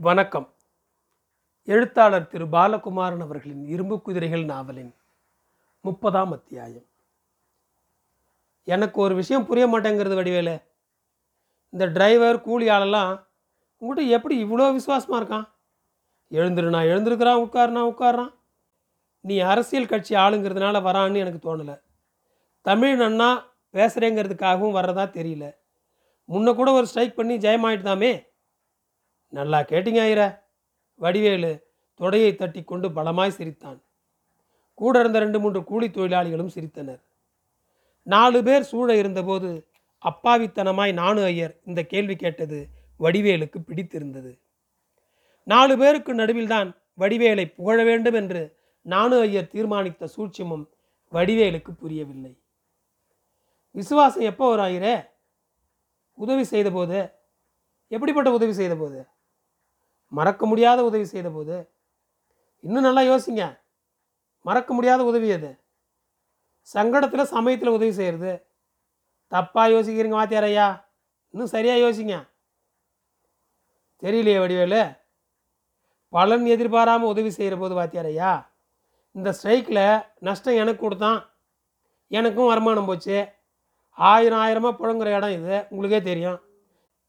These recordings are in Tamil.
வணக்கம். எழுத்தாளர் திரு பாலகுமாரன் அவர்களின் இரும்பு குதிரைகள் நாவலின் முப்பதாம் அத்தியாயம். எனக்கு ஒரு விஷயம் புரிய மாட்டேங்கிறது வடிவேலு. இந்த டிரைவர் கூலி ஆளெல்லாம் உங்கள்கிட்ட எப்படி இவ்வளோ விசுவாசமாக இருக்கான்? எழுந்துருனா எழுந்திருக்கிறான் உட்காருனா உட்காரான் நீ அரசியல் கட்சி ஆளுங்கிறதுனால வரான்னு எனக்கு தோணலை. தமிழ் நன்னா பேசுகிறேங்கிறதுக்காகவும் வர்றதா தெரியல. முன்ன கூட ஒரு ஸ்ட்ரைக் பண்ணி ஜெயமாயிட்டுதாமே நல்லா கேட்டிங்க ஐயர. வடிவேலு தொடையை தட்டி கொண்டு பலமாய் சிரித்தான். கூட இருந்த ரெண்டு மூன்று கூலி தொழிலாளிகளும் சிரித்தனர். நாலு பேர் சூழ இருந்தபோது அப்பாவித்தனமாய் நானு ஐயர் இந்த கேள்வி கேட்டது வடிவேலுக்கு பிடித்திருந்தது. நாலு பேருக்கு நடுவில்தான் வடிவேலை புகழ வேண்டும் என்று நானு ஐயர் தீர்மானித்த சூட்சுமம் வடிவேலுக்கு புரியவில்லை. விசுவாசம் எப்போ வரும் ஆயிரே உதவி செய்தபோது? எப்படிப்பட்ட உதவி செய்தபோது? மறக்க முடியாத உதவி செய்த போது இன்னும் நல்லா யோசிங்க. மறக்க முடியாத உதவி அது. சங்கடத்தில் சமயத்தில் உதவி செய்கிறது தப்பாக யோசிக்கிறீங்க வாத்தியார் ஐயா. இன்னும் சரியாக யோசிங்க. தெரியலையே வடிவேலு. பலன் எதிர்பாராமல் உதவி செய்கிற போது வாத்தியார் ஐயா இந்த ஸ்ட்ரைக்கில் நஷ்டம் எனக்கு கொடுத்தான். எனக்கும் வருமானம் போச்சு. ஆயிரம் ஆயிரமாக புழங்குற இடம் இது. உங்களுக்கே தெரியும்.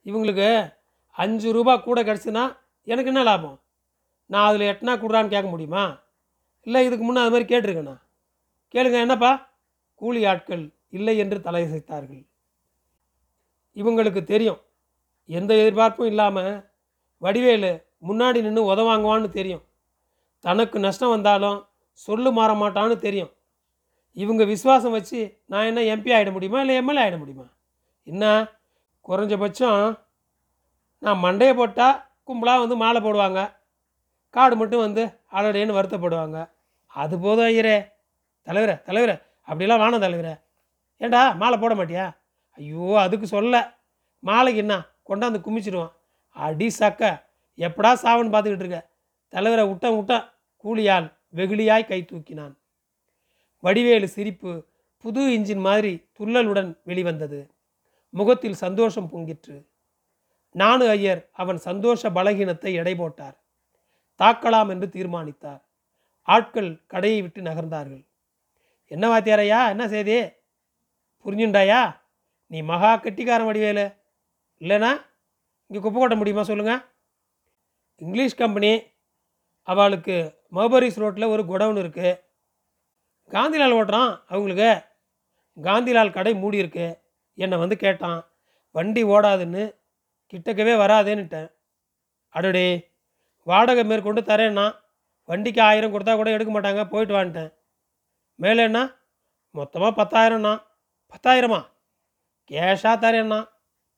இவங்களுக்கு அஞ்சு ரூபா கூட கிடச்சுன்னா எனக்கு என்ன லாபம்? நான் அதில் எட்டனா கொடுறான்னு கேட்க முடியுமா? இல்லை இதுக்கு முன்னே அது மாதிரி கேட்டிருக்கேண்ணா கேளுங்க என்னப்பா? கூலி ஆட்கள் இல்லை என்று தலையசைத்தார்கள். இவங்களுக்கு தெரியும். எந்த எதிர்பார்ப்பும் இல்லாமல் வடிவேலு முன்னாடி நின்று உதவாங்குவான்னு தெரியும். தனக்கு நஷ்டம் வந்தாலும் சொல்லு மாற மாட்டான்னு தெரியும். இவங்க விசுவாசம் வச்சு நான் என்ன எம்பி ஆகிட முடியுமா? இல்லை எம்எல்ஏ ஆகிட முடியுமா? என்ன? குறைஞ்சபட்சம் நான் மண்டையை போட்டால் கும்பலாக வந்து மாலை போடுவாங்க. காடு மட்டும் வந்து அலடேன்னு வருத்தப்படுவாங்க. அது போதும் ஐயரே. தலைவரே தலைவரே. அப்படிலாம் வானம் தலைவரே. ஏண்டா மாலை போட மாட்டியா? ஐயோ அதுக்கு சொல்ல. மாலைக்கு என்ன? கொண்டாந்து குமிச்சிடுவான். அடி சக்க. எப்படா சாவன் பார்த்துக்கிட்டு இருக்க. தலைவரை விட்டம் விட்ட கூலியால் வெகுளியாய் கை தூக்கினான். வடிவேலு சிரிப்பு புது இன்ஜின் மாதிரி துள்ளலுடன் வெளிவந்தது. முகத்தில் சந்தோஷம் பொங்கிற்று. நானு ஐயர் அவன் சந்தோஷ பலகீனத்தை எடை போட்டார். தாக்கலாம் என்று தீர்மானித்தார். ஆட்கள் கடையை விட்டு நகர்ந்தார்கள். என்ன வாத்தியாரையா? என்ன செய்தி? புரிஞ்சுண்டாயா? நீ மகா கெட்டிக்காரன் வடிவேலு. இல்லைனா இங்கே குப்பை கொட்ட முடியுமா சொல்லுங்கள் இங்கிலீஷ் கம்பெனி அவளுக்கு மஹபரிஸ் ரோட்டில் ஒரு குடவுன் இருக்குது காந்திலால் ஓட்டுறான் அவங்களுக்கு. காந்திலால் கடை மூடி இருக்கு என்னை வந்து கேட்டான். வண்டி ஓடாதுன்னு கிட்டக்கவே வராதேன்னுட்டேன். அடடே வாடகை மேற்கொண்டு தரேன்னா வண்டிக்கு ஆயிரம் கொடுத்தா கூட எடுக்க மாட்டாங்க போயிட்டு வான்ட்டேன். மேலேண்ணா மொத்தமாக பத்தாயிரம்ண்ணா பத்தாயிரமா? கேஷாக தரேண்ணா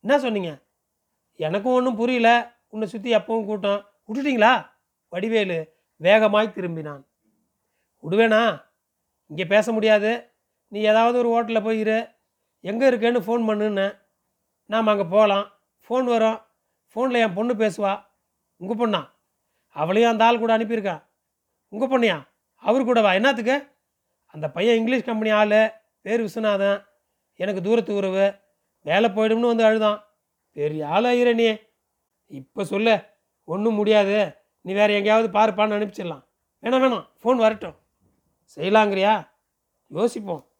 என்ன சொன்னீங்க? எனக்கும் ஒன்றும் புரியல. உன்னை சுற்றி எப்பவும் கூட்டம். விட்டுட்டீங்களா? வடிவேலு வேகமாய் திரும்பினான். விடுவேனா? இங்கே பேச முடியாது. நீ ஏதாவது ஒரு ஹோட்டலில் போயிரு எங்கே இருக்கேன்னு ஃபோன் பண்ணுன்னேன் நாம் அங்கே போகலாம் ஃபோன் வரும். ஃபோனில் என் பொண்ணு பேசுவா. உங்கள் பொண்ணா? அவளையும் அந்த ஆள் கூட அனுப்பியிருக்கான் உங்கள் பொண்ணையா? அவர் கூடவா? என்னத்துக்கு? அந்த பையன் இங்கிலீஷ் கம்பெனி ஆள். பேர் விஸ்வநாதன். எனக்கு தூரத்து உறவு. வேலை போயிடும்னு வந்து அழுதான். பெரிய ஆள் நீ. இப்போ சொல்ல. ஒன்றும் முடியாது. நீ வேறு எங்கேயாவது பாருப்பான்னு அனுப்பிச்சிடலாம். வேணாம் வேணாம் ஃபோன் வரட்டும். செய்யலாங்கிறியா? யோசிப்போம்.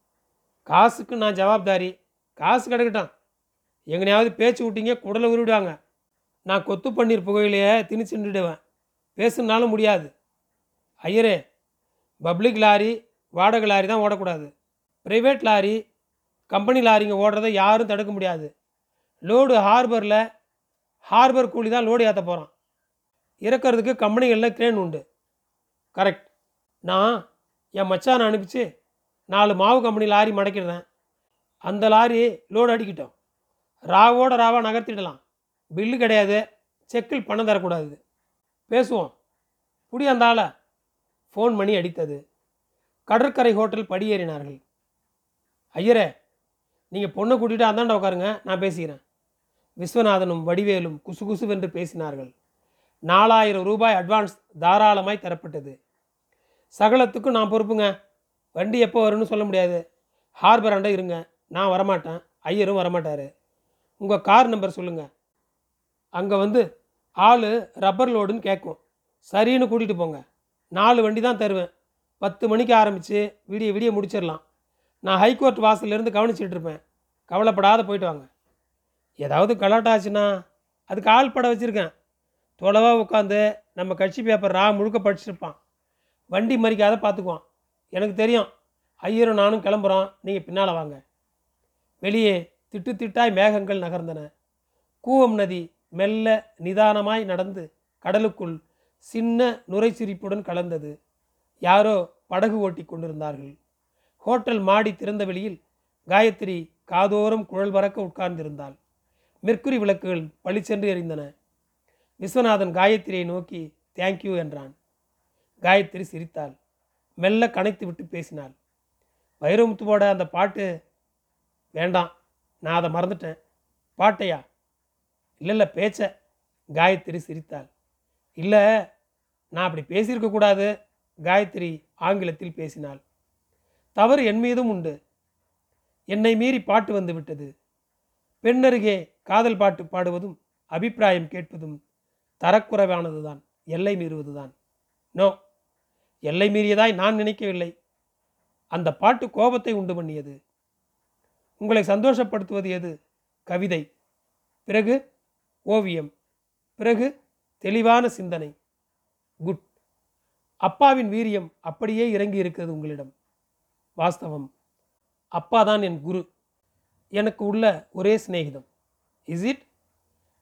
காசுக்கு நான் ஜவாப்தாரி. காசு கிடக்கட்டும். எங்கனையாவது பேச்சு விட்டீங்க குடலை உருவிடுவாங்க. நான் கொத்து பன்னீர் புகையிலேயே திணிச்சுண்டுடுவேன் பேசுனாலும் முடியாது. ஐயரே பப்ளிக் லாரி வாடகை லாரி தான் ஓடக்கூடாது. ப்ரைவேட் லாரி கம்பெனி லாரிங்க ஓடுறதை யாரும் தடுக்க முடியாது. லோடு ஹார்பரில் ஹார்பர் கூலி தான் லோடு ஏற்ற போகிறான் இறக்கிறதுக்கு கம்பெனிகளில் கிரேன் உண்டு. கரெக்ட். நான் என் மச்சானை அனுப்பிச்சு நாலு மாவு கம்பெனி லாரி மடக்கிடுறேன். அந்த லாரி லோடு அடிக்கிட்டோம். ராவோட ராவாக நகர்த்திடலாம். பில்லு கிடையாது. செக்கில் பணம் தரக்கூடாது. பேசுவோம். புடி அந்த ஃபோன் மணி அடித்தது. கடற்கரை ஹோட்டல் படியேறினார்கள். ஐயரே நீங்கள் பொண்ணை கூட்டிகிட்டு அந்தாண்ட உட்காருங்க நான் பேசிக்கிறேன். விஸ்வநாதனும் வடிவேலும் குசு குசுவென்று பேசினார்கள். நாலாயிரம் ரூபாய் அட்வான்ஸ் தாராளமாய் தரப்பட்டது. சகலத்துக்கும் நான் பொறுப்புங்க. வண்டி எப்போ வரும்னு சொல்ல முடியாது. ஹார்பர் அண்டை இருங்க. நான் வரமாட்டேன். ஐயரும் வரமாட்டார். உங்கள் கார் நம்பர் சொல்லுங்கள் அங்கே வந்து ஆள் ரப்பர் லோடுன்னு கேட்கும் சரின்னு கூட்டிகிட்டு போங்க. நாலு வண்டி தான் தருவேன். பத்து மணிக்கு ஆரம்பித்து விடிய விடிய முடிச்சிடலாம் நான் ஹைகோர்ட் வாசல்லேருந்து கவனிச்சிட்டு இருப்பேன். கவலைப்படாத போயிட்டு வாங்க. ஏதாவது கலாட்டாச்சுன்னா அதுக்கு ஆள் பட வச்சுருக்கேன். தொலைவாக உட்காந்து நம்ம கட்சி பேப்பர் ரா முழுக்க படிச்சிருப்பான். வண்டி மறிக்காத பார்த்துக்குவான் எனக்கு தெரியும். ஐயரும் நானும் கிளம்புறோம். நீங்கள் பின்னால் வாங்க. வெளியே திட்டு திட்டாய் மேகங்கள் நகர்ந்தன. கூவம் நதி மெல்ல நிதானமாய் நடந்து கடலுக்குள் சின்ன நுரை சிரிப்புடன் கலந்தது. யாரோ படகு ஓட்டி கொண்டிருந்தார்கள். ஹோட்டல் மாடி திறந்த வெளியில் காயத்ரி காதோரம் குழல் பறக்க உட்கார்ந்திருந்தாள். மெர்க்குரி விளக்குகள் பளிச்சென்று எறிந்தன விஸ்வநாதன் காயத்ரியை நோக்கி தேங்க்யூ என்றான். காயத்ரி சிரித்தாள். மெல்ல கனைத்து விட்டு பேசினாள். வைரமுத்துவோட அந்த பாட்டு வேண்டாம். நான் அதை மறந்துட்டேன். பாட்டையா? இல்லை இல்லை பேச்ச காயத்ரி சிரித்தாள். இல்லை நான் அப்படி பேசியிருக்க கூடாது காயத்ரி ஆங்கிலத்தில் பேசினாள். தவறு என் மீதும் உண்டு. என்னை மீறி பாட்டு வந்து விட்டது. பெண்ணருகே காதல் பாட்டு பாடுவதும் அபிப்பிராயம் கேட்பதும் தரக்குறைவானதுதான் எல்லை மீறுவதுதான். நோ எல்லை மீறியதாய் நான் நினைக்கவில்லை. அந்த பாட்டு கோபத்தை உண்டு பண்ணியது. உங்களை சந்தோஷப்படுத்துவது எது? கவிதை. பிறகு ஓவியம். பிறகு தெளிவான சிந்தனை. குட். அப்பாவின் வீரியம் அப்படியே இறங்கி இருக்கிறது உங்களிடம். வாஸ்தவம். அப்பா தான் என் குரு. எனக்கு உள்ள ஒரே சிநேகிதம். இஸ் இட்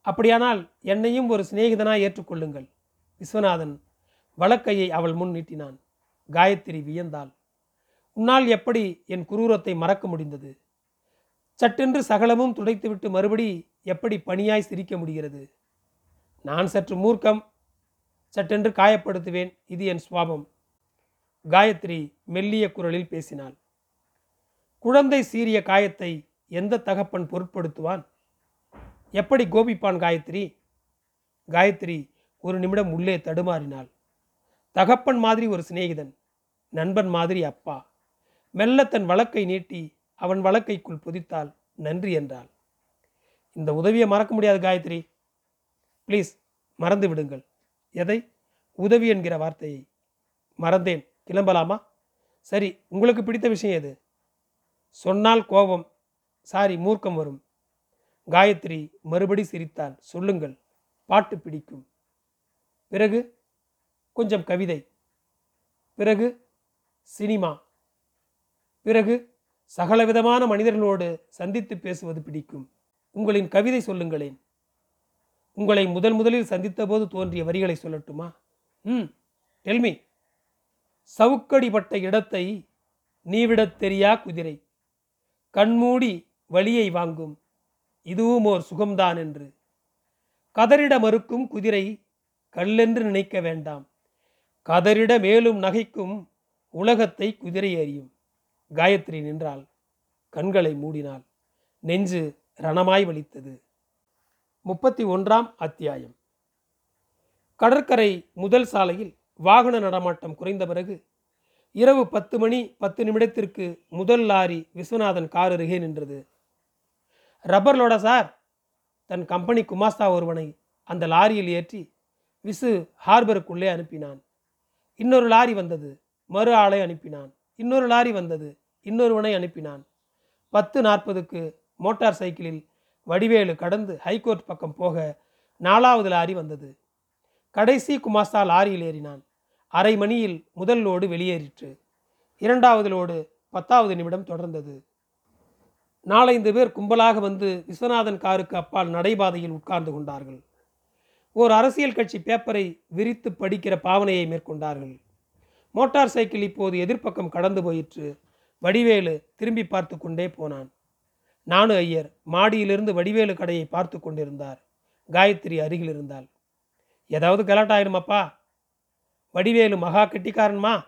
அப்படியானால் என்னையும் ஒரு சிநேகிதனாய் ஏற்றுக்கொள்ளுங்கள். விஸ்வநாதன் வழக்கையை அவள் முன் நீட்டினான். காயத்ரி வியந்தாள். உன்னால் எப்படி என் குரூரத்தை மறக்க முடிந்தது? சட்டென்று சகலமும் துடைத்துவிட்டு மறுபடி எப்படி பணியாய் சிரிக்க முடிகிறது? நான் சற்று மூர்க்கம் சட்டென்று காயப்படுத்துவேன் இது என் சுவாபம். காயத்ரி மெல்லிய குரலில் பேசினாள். குழந்தை சீரிய காயத்தை எந்த தகப்பன் பொருட்படுத்துவான்? எப்படி கோபிப்பான் காயத்ரி? காயத்ரி ஒரு நிமிடம் உள்ளே தடுமாறினாள். தகப்பன் மாதிரி ஒரு சிநேகிதன் நண்பன் மாதிரி அப்பா. மெல்ல தன் வழக்கை நீட்டி அவன் வழக்கைக்குள் புதித்தாள் நன்றி என்றாள். இந்த உதவியை மறக்க முடியாது காயத்ரி. ப்ளீஸ் மறந்து விடுங்கள். எதை? உதவி என்கிற வார்த்தையை. மறந்தேன். கிளம்பலாமா? சரி உங்களுக்கு பிடித்த விஷயம் எது? சொன்னால் கோபம் சாரி மூர்க்கம் வரும். காயத்ரி மறுபடி சிரித்தாள். சொல்லுங்கள். பாட்டு பிடிக்கும். பிறகு? கொஞ்சம் கவிதை. பிறகு? சினிமா. பிறகு? சகலவிதமான மனிதர்களோடு சந்தித்து பேசுவது பிடிக்கும். உங்களின் கவிதை சொல்லுங்களேன். உங்களை முதல் முதலில் சந்தித்தபோது தோன்றிய வரிகளை சொல்லட்டுமா? ம் டெல்மி சவுக்கடிப்பட்ட இடத்தை நீவிடத் தெரியா குதிரை? கண்மூடி வழியை வாங்கும். இதுவும் ஓர் சுகம்தான் என்று. கதறிட மறுக்கும் குதிரை கல்லென்று நினைக்க வேண்டாம். கதறிட மேலும் நகைக்கும் உலகத்தை குதிரை அறியும் காயத்ரி நின்றாள். கண்களை மூடினாள். நெஞ்சு ரணமாய் வலித்தது. முப்பத்தி ஒன்றாம் அத்தியாயம். கடற்கரை முதல் சாலையில் வாகன நடமாட்டம் குறைந்த பிறகு இரவு பத்து மணி பத்து நிமிடத்திற்கு முதல் லாரி விஸ்வநாதன் கார் அருகே நின்றது. ரப்பர் லோடா சார்! தன் கம்பெனி குமாஸ்தா ஒருவனை அந்த லாரியில் ஏற்றி விசு ஹார்பருக்குள்ளே அனுப்பினான். இன்னொரு லாரி வந்தது. மறு ஆளை அனுப்பினான். இன்னொரு லாரி வந்தது. இன்னொருவனை அனுப்பினான். பத்து நாற்பதுக்கு மோட்டார் சைக்கிளில் வடிவேலு கடந்து ஹைகோர்ட் பக்கம் போக நாலாவது லாரி வந்தது. கடைசி குமாஸ்தா லாரியில் ஏறினான். அரை மணியில் முதல் லோடு வெளியேறிற்று. இரண்டாவது லோடு பத்தாவது நிமிடம் தொடர்ந்தது. நாலைந்து பேர் கும்பலாக வந்து விஸ்வநாதன் காருக்கு அப்பால் நடைபாதையில் உட்கார்ந்து கொண்டார்கள். ஓர் அரசியல் கட்சி பேப்பரை விரித்து படிக்கிற பாவனையை மேற்கொண்டார்கள். மோட்டார் சைக்கிள் இப்போது எதிர்ப்பக்கம் கடந்து போயிற்று. வடிவேலு திரும்பி பார்த்து கொண்டே போனான். நானு ஐயர் மாடியிலிருந்து வடிவேலு கடையை பார்த்து கொண்டிருந்தார். காயத்ரி அருகில் இருந்தாள். ஏதாவது கலாட்டாயிடுமாப்பா வடிவேலு மகா கெட்டிக்காரன்மா.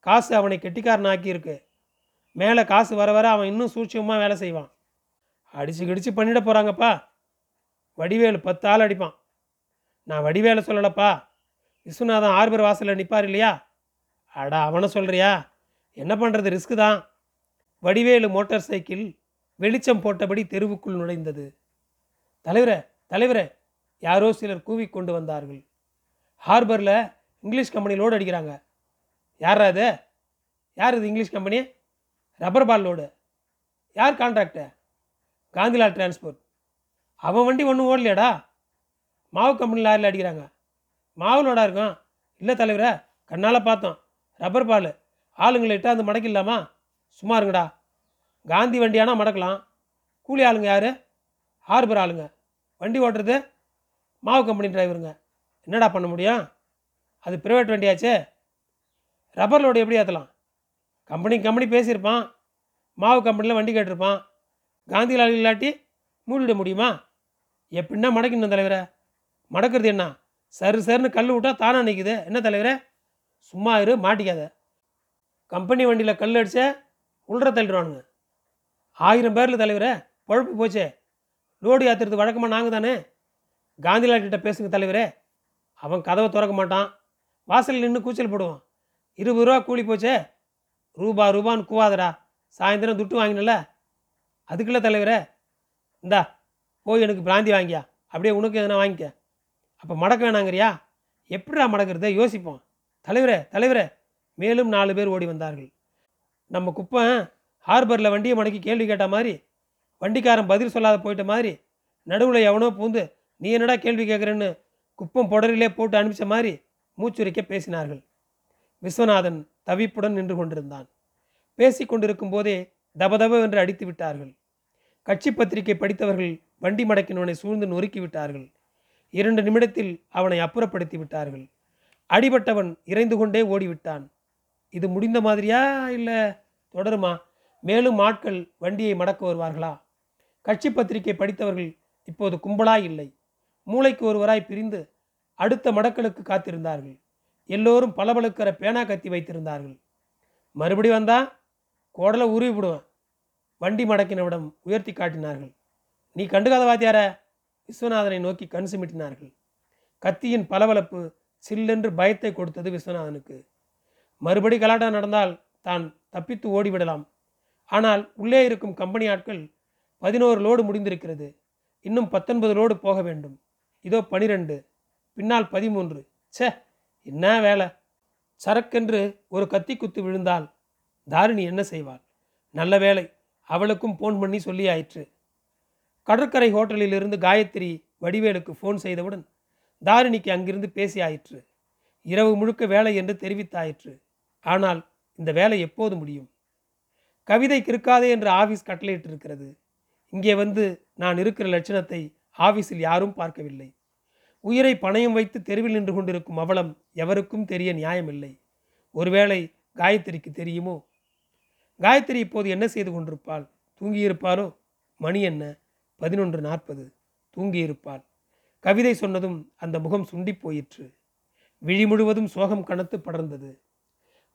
காசு அவனை கெட்டிக்காரன் ஆக்கியிருக்கு. மேலே காசு வர வர அவன் இன்னும் சூட்சமாக வேலை செய்வான். அடிச்சு கிடிச்சு பண்ணிட போகிறாங்கப்பா வடிவேலு பத்து ஆள் அடிப்பான். நான் வடிவேலை சொல்லலப்பா. விஸ்வநாதன் ஆர்பர் வாசலில் நிற்பார் இல்லையா? அடா அவனை சொல்கிறியா என்ன பண்ணுறது ரிஸ்க்கு தான். வடிவேலு மோட்டார் சைக்கிள் வெளிச்சம் போட்டபடி தெருவுக்குள் நுழைந்தது. தலைவரே தலைவரே யாரோ சிலர் கூவி கொண்டு வந்தார்கள். ஹார்பரில் இங்கிலீஷ் கம்பெனி லோடு அடிக்கிறாங்க. யாரா அது யார் இது இங்கிலீஷ் கம்பெனி? ரப்பர் பால் லோடு. யார் கான்ட்ராக்டு காந்திலால் டிரான்ஸ்போர்ட். அவன் வண்டி ஒன்றும் ஓடலையாடா? மாவு கம்பெனி லாரியில் அடிக்கிறாங்க. மாவு லோடாக இருக்கும். இல்லை தலைவரே கண்ணால் பார்த்தோம். ரப்பர் பால். ஆளுங்களை இட்டாந்து மடக்கிடலாமா சும்மா இருங்கடா. காந்தி வண்டியானா மடக்கலாம். கூலி ஆளுங்க யார்? ஹார்பர் ஆளுங்க. வண்டி ஓட்டுறது மாவு கம்பெனி டிரைவருங்க. என்னடா பண்ண முடியும்? அது ப்ரைவேட் வண்டியாச்சே? ரப்பர் லோடு எப்படி ஏற்றலாம் கம்பெனி கம்பெனி பேசியிருப்பான். மாவு கம்பெனியில் வண்டி கேட்டிருப்பான். காந்தி லால் இல்லாட்டி மூடிவிட முடியுமா? எப்படின்னா மடக்கணும் தலைவரை. மடக்கிறது என்ன? சரு சருன்னு கல் விட்டால் தானாக நிற்குது என்ன தலைவரே? சும்மா இரு மாட்டிக்காத. கம்பெனி வண்டியில் கல் அடிச்ச உள்ற தள்ளிடுவானுங்க. ஆயிரம் பேரில் தலைவரே பொழப்பு போச்சே. லோடு ஏற்றுறது வழக்கமாக நாங்கள் தானே? காந்திலால்கிட்ட பேசுங்க தலைவரே. அவன் கதவை திறக்க மாட்டான். வாசலில் நின்று கூச்சல் போடுவான். இருபது ரூபா கூலி போச்சே. ரூபா ரூபான்னு கூவாதடா. சாயந்தரம் துட்டு வாங்கினல. அதுக்குள்ள தலைவரே இந்தா போய் எனக்கு பிராந்தி வாங்கியா. அப்படியே உனக்கு எதனா வாங்கிக்க. அப்போ மடக்க வேணாங்கிறியா? எப்படிடா மடக்கிறத? யோசிப்போம். தலைவரே தலைவரே. மேலும் நாலு பேர் ஓடி வந்தார்கள். நம்ம குப்பன் ஹார்பரில் வண்டியை மடக்கி கேள்வி கேட்ட மாதிரி வண்டிக்காரன் பதில் சொல்லாத போயிட்ட மாதிரி நடுவில் எவனோ பூந்து நீ என்னடா கேள்வி கேட்குறேன்னு குப்பம் புடரிலே போட்டு அனுப்பிச்ச மாதிரி மூச்சுரிக்க பேசினார்கள். விஸ்வநாதன் தவிப்புடன் நின்று கொண்டிருந்தான். பேசிக் கொண்டிருக்கும் போதே தபதப என்று அடித்து விட்டார்கள். கட்சி பத்திரிகை படித்தவர்கள் வண்டி மடக்கினவனை சூழ்ந்து நொறுக்கி விட்டார்கள். இரண்டு நிமிடத்தில் அவனை அப்புறப்படுத்தி விட்டார்கள். அடிபட்டவன் இறைந்து கொண்டே ஓடிவிட்டான். இது முடிந்த மாதிரியா இல்லை தொடருமா? மேலும் ஆட்கள் வண்டியை மடக்க வருவார்களா? கட்சி பத்திரிகை படித்தவர்கள் இப்போது கும்பலாய் இல்லை. மூளைக்கு ஒருவராய் பிரிந்து அடுத்த மடக்களுக்கு காத்திருந்தார்கள். எல்லோரும் பளபளக்கிற பேனா கத்தி வைத்திருந்தார்கள். மறுபடி வந்தா கோடலை உருவி விடுவேன். வண்டி மடக்கினவிடம் உயர்த்தி காட்டினார்கள். நீ கண்டுகாத வாத்தியார விஸ்வநாதனை நோக்கி கண் சிமிட்டினார்கள். கத்தியின் பளபளப்பு சில்லென்று பயத்தை கொடுத்தது விஸ்வநாதனுக்கு. மறுபடி கலாட்டா நடந்தால் தான் தப்பித்து ஓடிவிடலாம். ஆனால் உள்ளே இருக்கும் கம்பெனி ஆட்கள் பதினோரு லோடு முடிந்திருக்கிறது. இன்னும் பத்தொன்பது லோடு போக வேண்டும். இதோ பனிரெண்டு பின்னால் பதிமூன்று. ச்சே என்ன வேலை? சரக்கென்று ஒரு கத்தி குத்து விழுந்தால் தாரிணி என்ன செய்வாள்? நல்ல வேலை அவளுக்கும் ஃபோன் பண்ணி சொல்லி ஆயிற்று கடற்கரை ஹோட்டலிலிருந்து காயத்ரி வடிவேலுக்கு ஃபோன் செய்தவுடன் தாரிணிக்கு அங்கிருந்து பேசி ஆயிற்று. இரவு முழுக்க வேலை என்று தெரிவித்தாயிற்று. ஆனால் இந்த வேலை எப்போது முடியும்? கவிதை கிறுக்காதே என்று ஆபீஸ் கட்டளையிட்டிருக்கிறது. இங்கே வந்து நான் இருக்கிற லட்சணத்தை ஆபீஸில் யாரும் பார்க்கவில்லை. உயிரை பணயம் வைத்து தெருவில் நின்று கொண்டிருக்கும் அவலம் எவருக்கும் தெரிய நியாயமில்லை. ஒருவேளை காயத்ரிக்கு தெரியுமோ? காயத்ரி இப்போது என்ன செய்து கொண்டிருப்பாள்? தூங்கியிருப்பாளோ மணி என்ன? பதினொன்று நாற்பது. தூங்கியிருப்பாள். கவிதை சொன்னதும் அந்த முகம் சுண்டிப் போயிற்று. விழி முழுவதும் சோகம் கனத்து படர்ந்தது.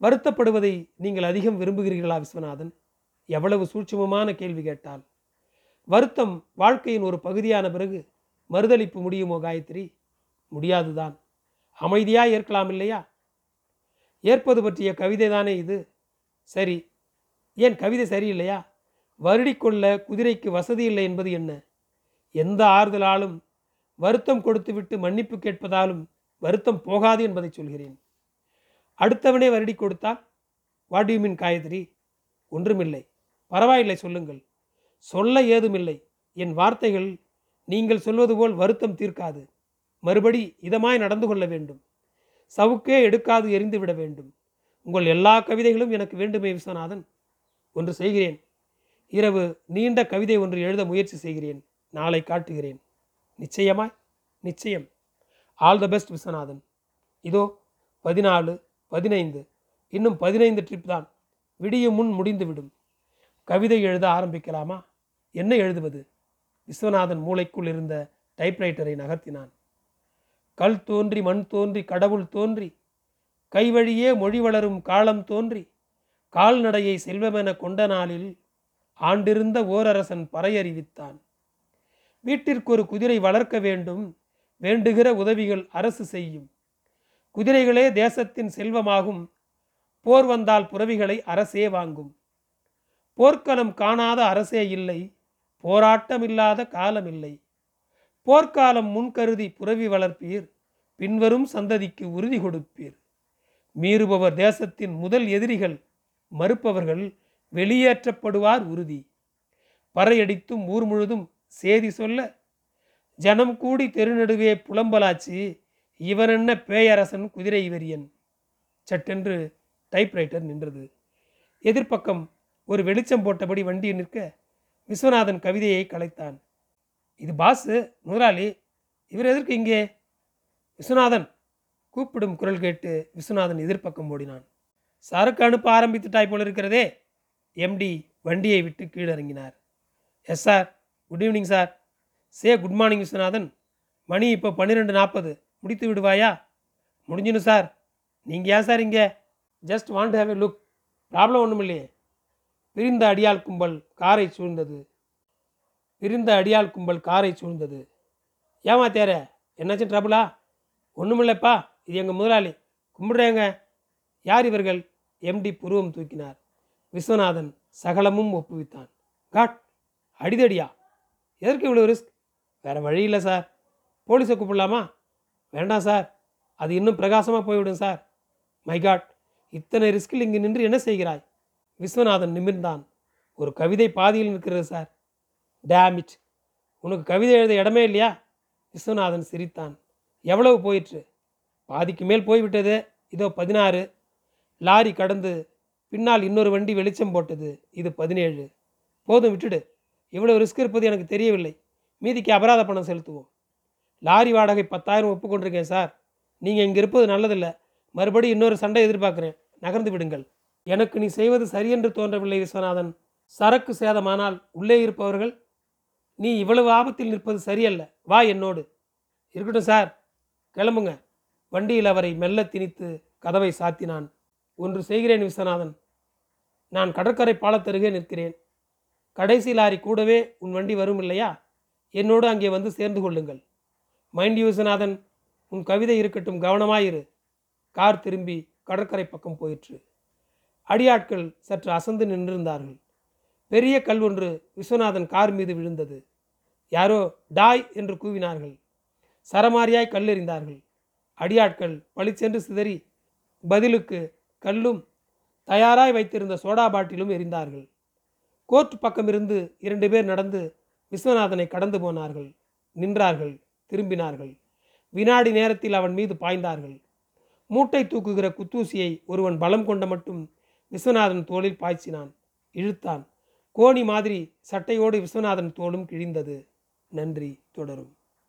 வருத்தப்படுவதை நீங்கள் அதிகம் விரும்புகிறீர்களா விஸ்வநாதன்? எவ்வளவு சூட்சமமான கேள்வி கேட்டால் வருத்தம் வாழ்க்கையின் ஒரு பகுதியான பிறகு மறுதளிப்பு முடியுமோ காயத்ரி? முடியாதுதான். அமைதியா ஏற்கலாம் இல்லையா? ஏற்பது பற்றிய கவிதை தானே இது. சரி. ஏன் கவிதை சரியில்லையா? வருடிக்கொள்ள குதிரைக்கு வசதி இல்லை என்பது என்ன? எந்த ஆறுதலாலும் வருத்தம் கொடுத்துவிட்டு மன்னிப்பு கேட்பதாலும் வருத்தம் போகாது என்பதை சொல்கிறேன். அடுத்தவனே வருடி கொடுத்தால் வாட் யூ மீன் காயத்ரி? ஒன்றுமில்லை. பரவாயில்லை சொல்லுங்கள். சொல்ல ஏதுமில்லை. என் வார்த்தைகள் நீங்கள் சொல்வது போல் வருத்தம் தீர்க்காது. மறுபடி இதமாய் நடந்து கொள்ள வேண்டும். சவுக்கே எடுக்காது எரிந்து விட வேண்டும். உங்கள் எல்லா கவிதைகளும் எனக்கு வேண்டுமே விஸ்வநாதன். ஒன்று செய்கிறேன். இரவு நீண்ட கவிதை ஒன்று எழுத முயற்சி செய்கிறேன். நாளை காட்டுகிறேன். நிச்சயமாய் நிச்சயம். All the best Viswanathan. இதோ பதினாலு பதினைந்து இன்னும் பதினைந்து ட்ரிப் தான். விடியும் முன் முடிந்துவிடும். கவிதை எழுத ஆரம்பிக்கலாமா? என்ன எழுதுவது? விஸ்வநாதன் மூளைக்குள் இருந்த டைப்ரைட்டரை நகர்த்தினான். கல் தோன்றி மண் தோன்றி கடவுள் தோன்றி கைவழியே மொழி வளரும் காலம் தோன்றி கால்நடையை செல்வமென கொண்ட நாளில் ஆண்டிருந்த ஓரரசன் பறையறிவித்தான். வீட்டிற்கு ஒரு குதிரை வளர்க்க வேண்டும் வேண்டுகிற உதவிகள் அரசு செய்யும். குதிரைகளே தேசத்தின் செல்வமாகும். போர் வந்தால் புறவிகளை அரசே வாங்கும். போர்க்களம் காணாத அரசே இல்லை போராட்டமில்லாத காலமில்லை. போர்க்காலம் முன்கருதி புரவி வளர்ப்பீர் பின்வரும் சந்ததிக்கு உறுதி கொடுப்பீர். மீறுபவர் தேசத்தின் முதல் எதிரிகள் மறுப்பவர்கள் வெளியேற்றப்படுவார் உறுதி. பறையடித்தும் ஊர் முழுதும் சேதி சொல்ல ஜனம் கூடி தெருநடுவே புலம்பலாச்சு இவனென்ன பேயரசன் குதிரை வெறியன்? சட்டென்று டைப்ரைட்டர் நின்றது. எதிர்ப்பக்கம் ஒரு வெளிச்சம் போட்டபடி வண்டி நிற்க விஸ்வநாதன் கவிதையை கலைத்தான். இது பாஸு முதலாளி இவர் எதற்கு இங்கே? விஸ்வநாதன் கூப்பிடும் குரல் கேட்டு விஸ்வநாதன் எதிர்ப்பக்கம் ஓடினான். சரக்கு அனுப்ப ஆரம்பித்துட்டாய் போல இருக்கிறதே எம்டி வண்டியை விட்டு கீழிறங்கினார் yes sir. Good evening sir சே குட் மார்னிங் விஸ்வநாதன். மணி இப்போ பன்னிரெண்டு நாற்பது. முடித்து விடுவாயா? முடிஞ்சிடும் சார் நீங்கள் ஏன் சார் இங்கே? Just want have a look problem ஒன்றும் இல்லையே பிரிந்த அடியாள் கும்பல் காரை சூழ்ந்தது. பிரிந்த அடியாள் கும்பல் காரை சூழ்ந்தது. ஏமா தேர? என்னாச்சும் ட்ரபுளா ஒன்றுமில்லைப்பா இது எங்கள் முதலாளி. கும்பிடுறேங்க. யார் இவர்கள்? எம்டி புருவம் தூக்கினார். விஸ்வநாதன் சகலமும் ஒப்புவித்தான். காட் அடிதடியா? எதற்கு இவ்வளோ ரிஸ்க் வேறு வழி இல்லை சார் போலீஸை கூப்பிடலாமா? வேண்டாம் சார் அது இன்னும் பிரகாசமாக போய்விடும் சார் மை காட் இத்தனை ரிஸ்கில் இங்கு நின்று என்ன செய்கிறாய்? விஸ்வநாதன் நிமிர்ந்தான். ஒரு கவிதை பாதியில் நிற்கிறது சார் டேமிட் உனக்கு கவிதை எழுத இடமே இல்லையா? விஸ்வநாதன் சிரித்தான். எவ்வளவு போயிற்று? பாதிக்கு மேல் போய்விட்டது. இதோ பதினாறு. லாரி கடந்து பின்னால் இன்னொரு வண்டி வெளிச்சம் போட்டது. இது பதினேழு. போதும் விட்டுடு. இவ்வளவு ரிஸ்க் இருப்பது எனக்கு தெரியவில்லை. மீதிக்கு அபராத பணம் செலுத்துவோம். லாரி வாடகை பத்தாயிரம் ஒப்புக்கொண்டிருக்கேன் சார். நீங்கள் இங்கே இருப்பது நல்லதில்லை. மறுபடி இன்னொரு சண்டை எதிர்பார்க்குறேன். நகர்ந்து விடுங்கள். எனக்கு நீ செய்வது சரியென்று தோன்றவில்லை விஸ்வநாதன். சரக்கு சேதமானால் உள்ளே இருப்பவர்கள் நீ இவ்வளவு ஆபத்தில் நிற்பது சரியல்ல. வா என்னோடு. இருக்கட்டும் சார். கிளம்புங்க. வண்டியில் அவரை மெல்ல திணித்து கதவை சாத்தினான். ஒன்று செய்கிறேன் விஸ்வநாதன். நான் கடற்கரை பாலத்தருகே நிற்கிறேன். கடைசி லாரி கூடவே உன் வண்டி வரும் இல்லையா? என்னோடு அங்கே வந்து சேர்ந்து கொள்ளுங்கள். மைண்ட் யூசநாதன் விஸ்வநாதன் உன் கவிதை இருக்கட்டும் கவனமாயிரு. கார் திரும்பி கடற்கரை பக்கம் போயிற்று. அடியாட்கள் சற்று அசந்து நின்றிருந்தார்கள். பெரிய கல் ஒன்று விஸ்வநாதன் கார் மீது விழுந்தது. யாரோ டாய் என்று கூவினார்கள். சரமாரியாய் கல்லெறிந்தார்கள் அடியாட்கள் பளிச்சென்று சிதறி பதிலுக்கு கல்லும் தயாராய் வைத்திருந்த சோடா பாட்டிலும் எரிந்தார்கள். கோர்ட் பக்கமிருந்து இரண்டு பேர் நடந்து விஸ்வநாதனை கடந்து போனார்கள். நின்றார்கள் திரும்பினார்கள். வினாடி நேரத்தில் அவன் மீது பாய்ந்தார்கள். மூட்டை தூக்குகிற குத்தூசியை ஒருவன் பலம் கொண்ட மட்டும் விஸ்வநாதன் தோளில் பாய்ச்சினான். இழுத்தான். கோணி மாதிரி சட்டையோடு விஸ்வநாதன் தோளும் கிழிந்தது. நன்றி தொடரும்.